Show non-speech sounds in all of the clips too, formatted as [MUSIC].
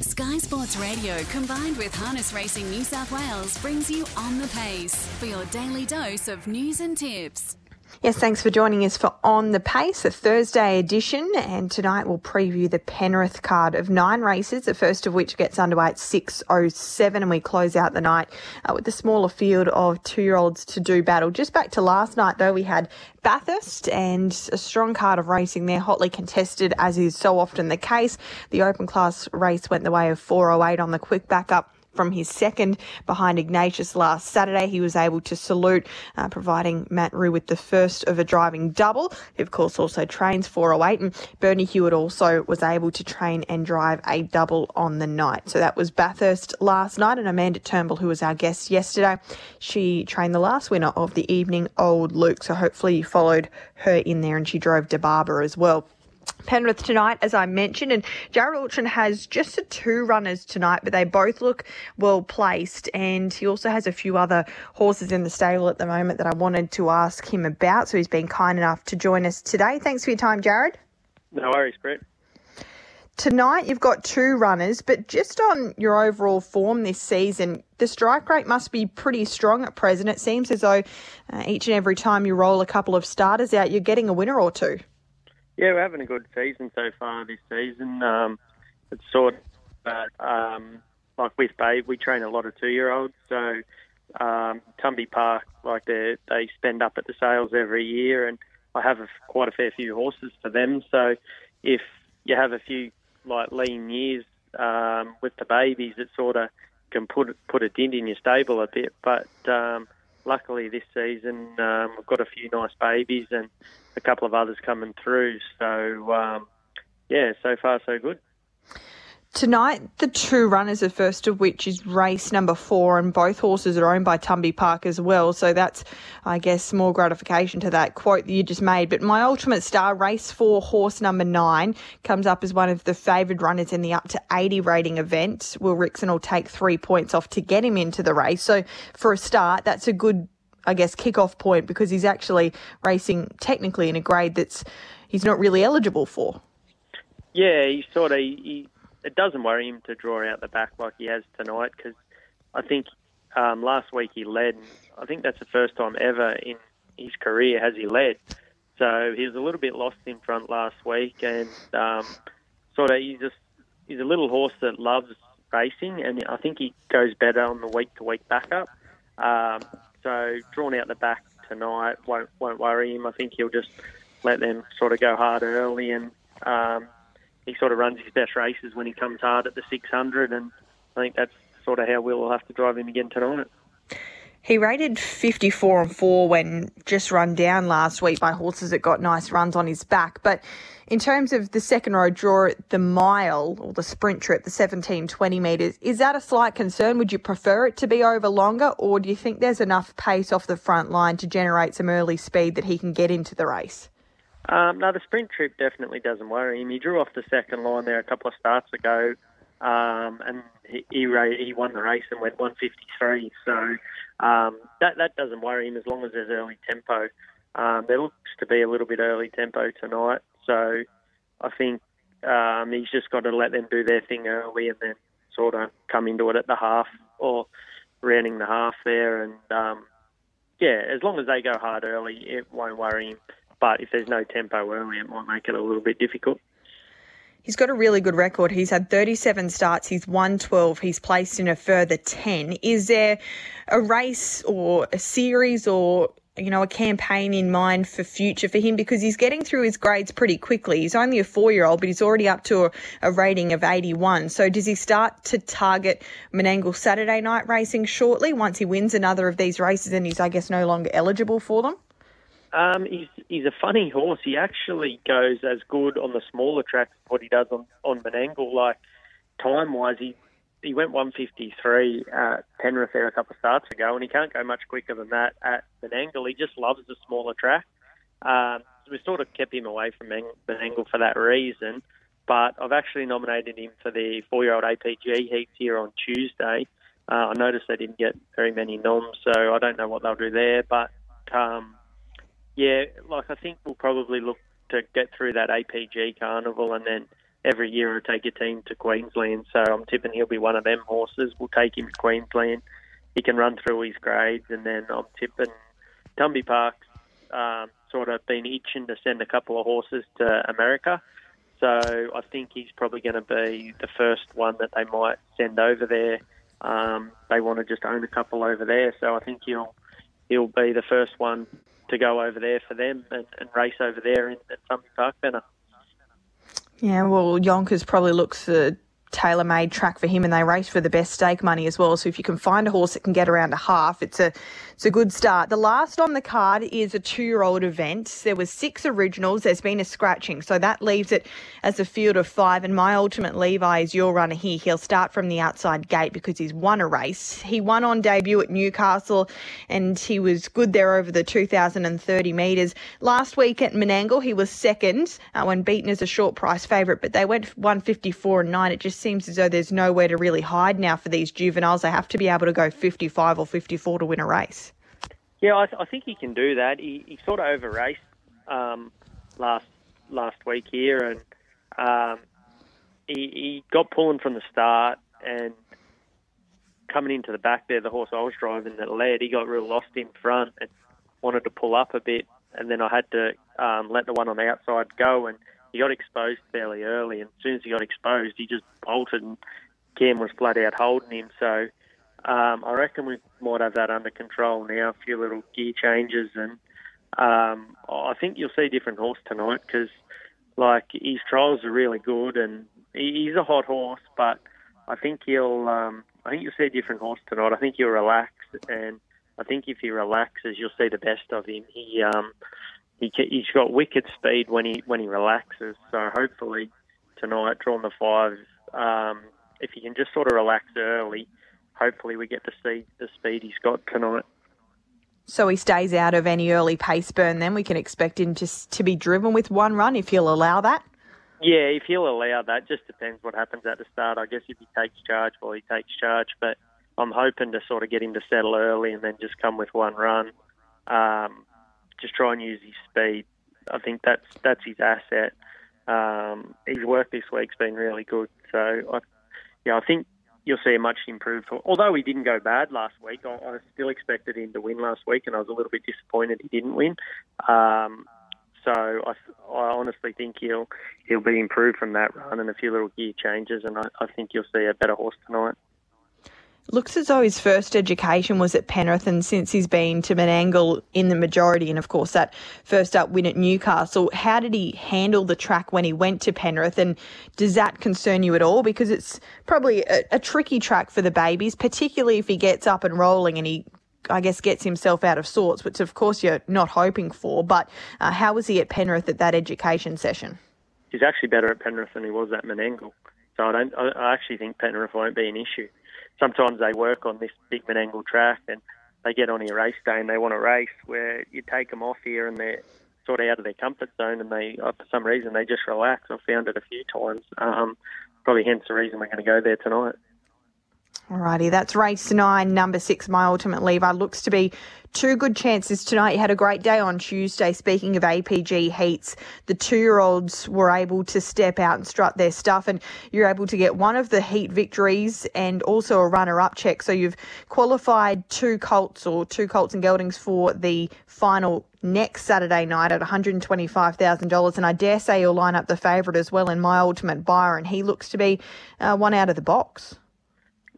Sky Sports Radio combined with Harness Racing New South Wales brings you On the Pace for your daily dose of news and tips. Yes, thanks for joining us for On the Pace, a Thursday edition. And tonight we'll preview the Penrith card of nine races, the first of which gets underway at 6.07. And we close out the night uh, with the smaller field of two year olds to do battle. Just back to last night, though, we had Bathurst and a strong card of racing there, hotly contested, as is so often the case. The open class race went the way of 4.08 on the quick backup from his second behind Ignatius last Saturday. He was able to salute, uh, providing Matt Rue with the first of a driving double. He, of course, also trains 408, and Bernie Hewitt also was able to train and drive a double on the night. So that was Bathurst last night, and Amanda Turnbull, who was our guest yesterday, she trained the last winner of the evening, Old Luke. So hopefully you followed her in there, and she drove DeBarber as well. Penrith tonight, as I mentioned, and Jared Alchin has just the two runners tonight, but they both look well placed. And he also has a few other horses in the stable at the moment that I wanted to ask him about. So he's been kind enough to join us today. Thanks for your time, Jared. No worries, Brett. Tonight you've got two runners, but just on your overall form this season, the strike rate must be pretty strong at present. It seems as though uh, each and every time you roll a couple of starters out, you're getting a winner or two. Yeah, we're having a good season so far this season. Um, it's sort of, um, like with Babe, we train a lot of two-year-olds. So um, Tumby Park, like they they spend up at the sales every year, and I have a, quite a fair few horses for them. So if you have a few like lean years um, with the babies, it sort of can put put a dent in your stable a bit. But um, luckily this season um, we've got a few nice babies and a couple of others coming through. So um, yeah, so far so good. Tonight, the two runners, the first of which is race number four, and both horses are owned by Tumby Park as well. So that's, I guess, more gratification to that quote that you just made. But my ultimate star, race four, horse number nine, comes up as one of the favoured runners in the up to 80 rating event. Will Rixon will take three points off to get him into the race. So for a start, that's a good, I guess, kick-off point because he's actually racing technically in a grade that's he's not really eligible for. Yeah, he sort of he, it doesn't worry him to draw out the back like he has tonight because I think um, last week he led. I think that's the first time ever in his career has he led. So he was a little bit lost in front last week, and um, sort of he's just he's a little horse that loves racing, and I think he goes better on the week to week backup. Um, so drawn out the back tonight won't won't worry him. I think he'll just let them sort of go hard early and um, he sort of runs his best races when he comes hard at the 600, and I think that's sort of how we'll have to drive him again tonight. He rated 54 and 4 when just run down last week by horses that got nice runs on his back. But in terms of the second row draw, the mile or the sprint trip, the 17, 20 metres, is that a slight concern? Would you prefer it to be over longer, or do you think there's enough pace off the front line to generate some early speed that he can get into the race? Um, no, the sprint trip definitely doesn't worry him. He drew off the second line there a couple of starts ago, um, and he he, won the race and went 153. So um, that that doesn't worry him as long as there's early tempo. Um, there looks to be a little bit early tempo tonight, so I think um, he's just got to let them do their thing early and then sort of come into it at the half or rounding the half there. And um, yeah, as long as they go hard early, it won't worry him. But if there's no tempo early, it might make it a little bit difficult. He's got a really good record. He's had 37 starts. He's won 12. He's placed in a further 10. Is there a race or a series or you know, a campaign in mind for future for him because he's getting through his grades pretty quickly. He's only a four year old, but he's already up to a, a, rating of 81. So does he start to target Menangle Saturday night racing shortly once he wins another of these races and he's, I guess, no longer eligible for them? Um, he's he's a funny horse. He actually goes as good on the smaller tracks as what he does on on Menangle. Like time wise, he he went 153 at Penrith there a couple of starts ago, and he can't go much quicker than that at Menangle. He just loves the smaller track. Um, we sort of kept him away from Menangle for that reason. But I've actually nominated him for the four-year-old APG heats here on Tuesday. Uh, I noticed they didn't get very many noms, so I don't know what they'll do there. But um, yeah, like I think we'll probably look to get through that APG carnival and then every year will take a team to Queensland. So I'm tipping he'll be one of them horses. We'll take him to Queensland. He can run through his grades, and then I'm tipping Tumby Park's um, sort of been itching to send a couple of horses to America. So I think he's probably going to be the first one that they might send over there. Um, they want to just own a couple over there, so I think he'll he'll be the first one to go over there for them and, and race over there in, in Tumby Park Banner. Yeah, well, Yonkers probably looks for tailor made track for him and they race for the best stake money as well. So if you can find a horse that can get around a half, it's a it's a good start. The last on the card is a two year old event. There was six originals. There's been a scratching. So that leaves it as a field of five. And my ultimate Levi is your runner here. He'll start from the outside gate because he's won a race. He won on debut at Newcastle and he was good there over the 2030 metres. Last week at Menangle, he was second uh, when beaten as a short price favourite, but they went 154 and 9. It just seems as though there's nowhere to really hide now for these juveniles. They have to be able to go 55 or 54 to win a race. Yeah, I, th- I think he can do that. He, he sort of over raced um, last last week here, and um, he, he got pulling from the start and coming into the back there. The horse I was driving that led, he got real lost in front and wanted to pull up a bit, and then I had to um, let the one on the outside go, and he got exposed fairly early. And as soon as he got exposed, he just bolted, and Cam was flat out holding him. So um, I reckon we might have that under control now. A few little gear changes, and um, I think you'll see a different horse tonight because, like, his trials are really good, and he's a hot horse. But I think he'll, um, I think you'll see a different horse tonight. I think he'll relax, and I think if he relaxes, you'll see the best of him. He, um, he, he's got wicked speed when he when he relaxes. So hopefully tonight, drawing the five, um, if he can just sort of relax early hopefully we get to see the speed he's got tonight. So he stays out of any early pace burn. Then we can expect him just to be driven with one run if he'll allow that. Yeah, if he'll allow that, just depends what happens at the start. I guess if he takes charge, well, he takes charge. But I'm hoping to sort of get him to settle early and then just come with one run. Um, just try and use his speed. I think that's that's his asset. Um, his work this week's been really good. So, I, yeah, I think you'll see a much improved. Although he didn't go bad last week, I, I still expected him to win last week, and I was a little bit disappointed he didn't win. Um, so I, I honestly think he'll he'll be improved from that run and a few little gear changes, and I, I think you'll see a better horse tonight. Looks as though his first education was at Penrith, and since he's been to Menangle in the majority, and of course that first up win at Newcastle, how did he handle the track when he went to Penrith? And does that concern you at all? Because it's probably a, a tricky track for the babies, particularly if he gets up and rolling and he I guess gets himself out of sorts, which of course you're not hoping for. But uh, how was he at Penrith at that education session? He's actually better at Penrith than he was at Menangle. So I don't. I actually think Penrith won't be an issue sometimes they work on this big Menangle track and they get on a race day and they want to race where you take them off here and they're sort of out of their comfort zone and they, uh, for some reason, they just relax. I've found it a few times. Um, probably hence the reason we're going to go there tonight. Alrighty, that's race nine, number six, my ultimate lever. Looks to be two good chances tonight. You had a great day on Tuesday. Speaking of APG heats, the two year olds were able to step out and strut their stuff, and you're able to get one of the heat victories and also a runner up check. So you've qualified two colts or two colts and geldings for the final next Saturday night at $125,000. And I dare say you'll line up the favourite as well in my ultimate Byron. He looks to be uh, one out of the box.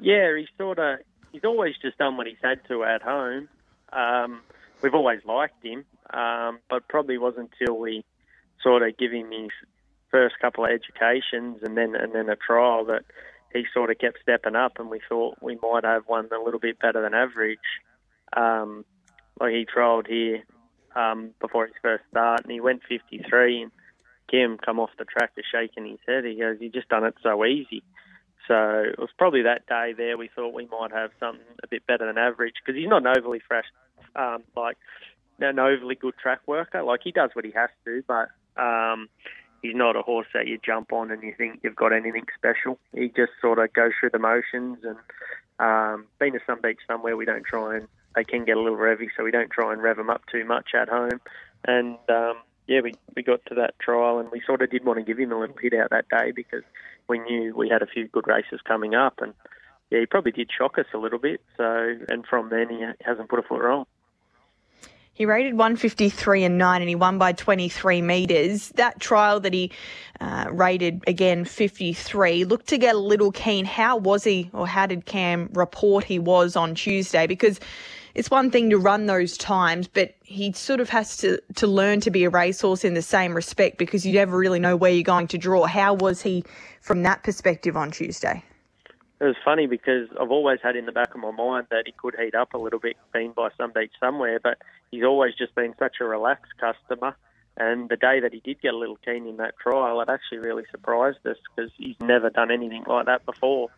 Yeah, he's sort of he's always just done what he's had to at home. Um, we've always liked him, um, but probably wasn't until we sort of give him his first couple of educations and then and then a trial that he sort of kept stepping up, and we thought we might have one a little bit better than average. Um, like he trialled here um, before his first start, and he went 53, and Kim come off the track to shaking his head. He goes, "You just done it so easy." So it was probably that day there we thought we might have something a bit better than average because he's not an overly fresh, um, like an overly good track worker. Like he does what he has to, but um, he's not a horse that you jump on and you think you've got anything special. He just sort of goes through the motions and um, been to some beach somewhere we don't try and they can get a little revy, so we don't try and rev them up too much at home. And um, yeah, we, we got to that trial and we sort of did want to give him a little hit out that day because we knew we had a few good races coming up and yeah, he probably did shock us a little bit. So and from then he hasn't put a foot wrong. He rated 153 and 9 and he won by 23 metres. That trial that he uh, rated again 53 looked to get a little keen. How was he or how did Cam report he was on Tuesday? Because it's one thing to run those times, but he sort of has to, to learn to be a racehorse in the same respect because you never really know where you're going to draw. How was he from that perspective on Tuesday? It was funny because I've always had in the back of my mind that he could heat up a little bit, being by some beach somewhere, but he's always just been such a relaxed customer. And the day that he did get a little keen in that trial, it actually really surprised us because he's never done anything like that before.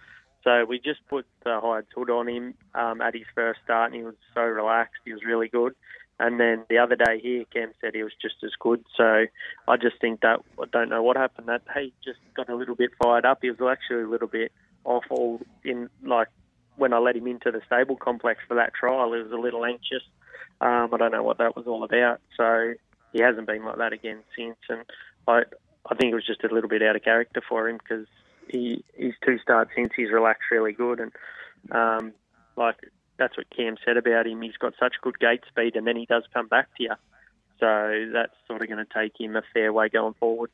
So we just put the Hides hood on him um, at his first start, and he was so relaxed. He was really good. And then the other day here, Cam said he was just as good. So I just think that I don't know what happened that day. Just got a little bit fired up. He was actually a little bit off all in like when I let him into the stable complex for that trial. He was a little anxious. Um, I don't know what that was all about. So he hasn't been like that again since. And I I think it was just a little bit out of character for him because he his two starts since he's relaxed really good and um, like that's what Cam said about him. He's got such good gate speed, and then he does come back to you. So that's sort of going to take him a fair way going forward.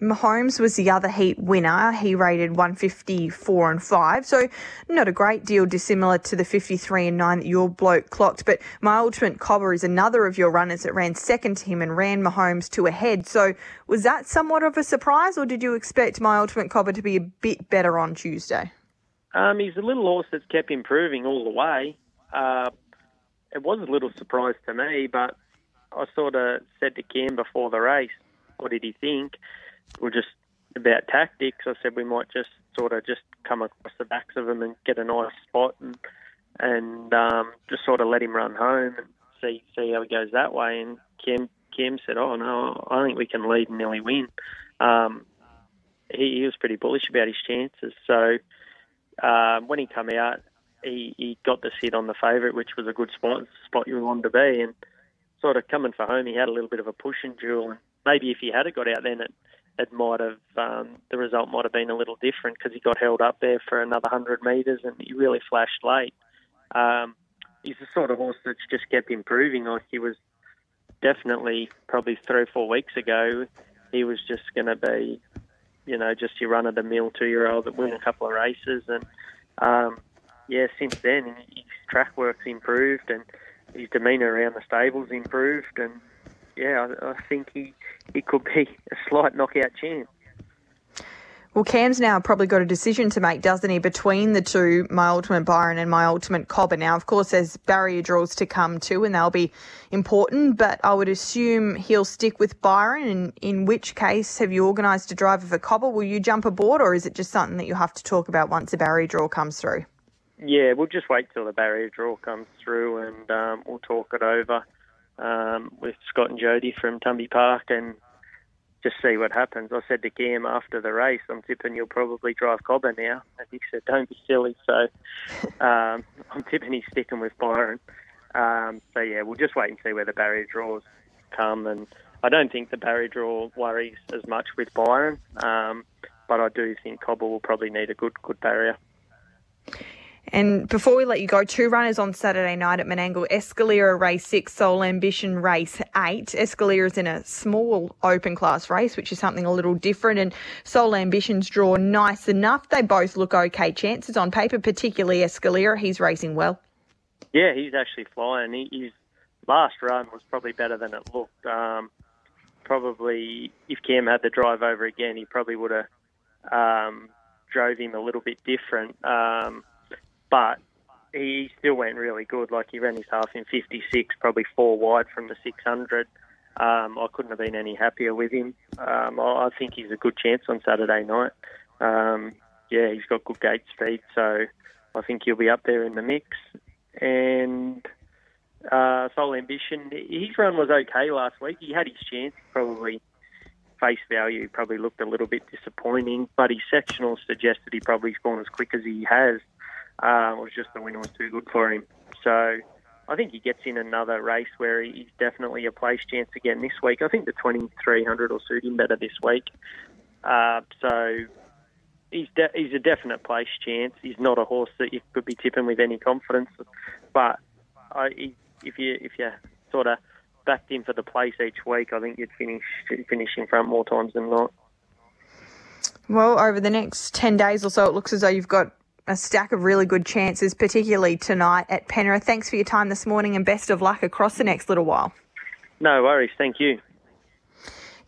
Mahomes was the other heat winner. He rated 154 and 5. So not a great deal dissimilar to the 53 and 9 that your bloke clocked. But my ultimate cobber is another of your runners that ran second to him and ran Mahomes to a head. So was that somewhat of a surprise or did you expect my ultimate cobber to be a bit better on Tuesday? Um, he's a little horse that's kept improving all the way. Uh, it was a little surprise to me, but I sort of said to Cam before the race, what did he think? Were just about tactics. I said we might just sort of just come across the backs of him and get a nice spot and and um, just sort of let him run home and see see how he goes that way. And Kim Kim said, "Oh no, I think we can lead and nearly win." Um, he, he was pretty bullish about his chances. So uh, when he come out, he, he got the sit on the favourite, which was a good spot spot you wanted to be. And sort of coming for home, he had a little bit of a pushing duel. And maybe if he had got out then, it it might have um, the result might have been a little different because he got held up there for another hundred metres and he really flashed late. Um, he's the sort of horse that's just kept improving. Like he was definitely probably three or four weeks ago, he was just going to be, you know, just your run of the mill two year old that win a couple of races and. Um, yeah, since then his track work's improved and his demeanour around the stables improved, and yeah, I, I think he it could be a slight knockout chance. Well, Cam's now probably got a decision to make, doesn't he, between the two, my ultimate Byron and my ultimate Cobber. Now, of course, there's barrier draws to come too, and they'll be important, but I would assume he'll stick with Byron. And in which case, have you organised a driver for Cobber? Will you jump aboard, or is it just something that you have to talk about once a barrier draw comes through? Yeah, we'll just wait till the barrier draw comes through and um, we'll talk it over um, with Scott and Jody from Tumby Park and just see what happens. I said to Cam after the race, I'm tipping you'll probably drive Cobber now. And he said, don't be silly. So um, [LAUGHS] I'm tipping he's sticking with Byron. Um, so yeah, we'll just wait and see where the barrier draws come. And I don't think the barrier draw worries as much with Byron, um, but I do think Cobber will probably need a good good barrier. And before we let you go, two runners on Saturday night at Menangle. Escalera race six, Soul Ambition race eight. Escalera is in a small open class race, which is something a little different. And Soul Ambition's draw nice enough. They both look okay chances on paper, particularly Escalera. He's racing well. Yeah, he's actually flying. He, his last run was probably better than it looked. Um, probably, if Cam had the drive over again, he probably would have um, drove him a little bit different. Um, but he still went really good. Like he ran his half in 56, probably four wide from the 600. Um, I couldn't have been any happier with him. Um, I, I think he's a good chance on Saturday night. Um, yeah, he's got good gate speed, so I think he'll be up there in the mix. And uh, Soul Ambition, his run was okay last week. He had his chance, probably face value, probably looked a little bit disappointing, but his sectional suggested he probably spawned as quick as he has uh, was just the winner was too good for him. So I think he gets in another race where he's definitely a place chance again this week. I think the 2300 will suit him better this week. Uh, so he's de- he's a definite place chance. He's not a horse that you could be tipping with any confidence. But I, he, if you if you sort of backed him for the place each week, I think you'd finish finish in front more times than not. Well, over the next 10 days or so, it looks as though you've got a stack of really good chances, particularly tonight at Penrith. Thanks for your time this morning and best of luck across the next little while. No worries. Thank you.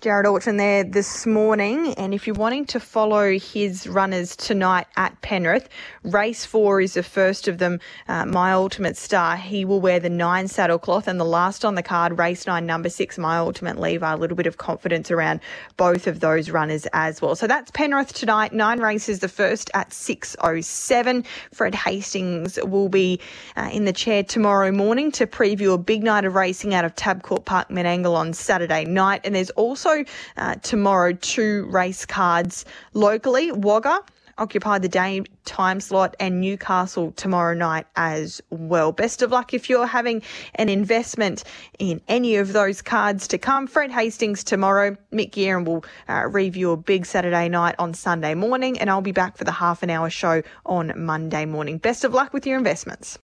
Jared Orchard there this morning. And if you're wanting to follow his runners tonight at Penrith, race four is the first of them. Uh, My Ultimate Star, he will wear the nine saddle cloth. And the last on the card, race nine, number six, My Ultimate Lever. A little bit of confidence around both of those runners as well. So that's Penrith tonight. Nine races, the first at 6.07. Fred Hastings will be uh, in the chair tomorrow morning to preview a big night of racing out of Tabcorp Park, Menangle on Saturday night. And there's also uh, tomorrow two race cards locally. Wagga occupy the day time slot and Newcastle tomorrow night as well. Best of luck if you're having an investment in any of those cards to come. Fred Hastings tomorrow. Mick Guerin will uh, review a big Saturday night on Sunday morning and I'll be back for the half an hour show on Monday morning. Best of luck with your investments.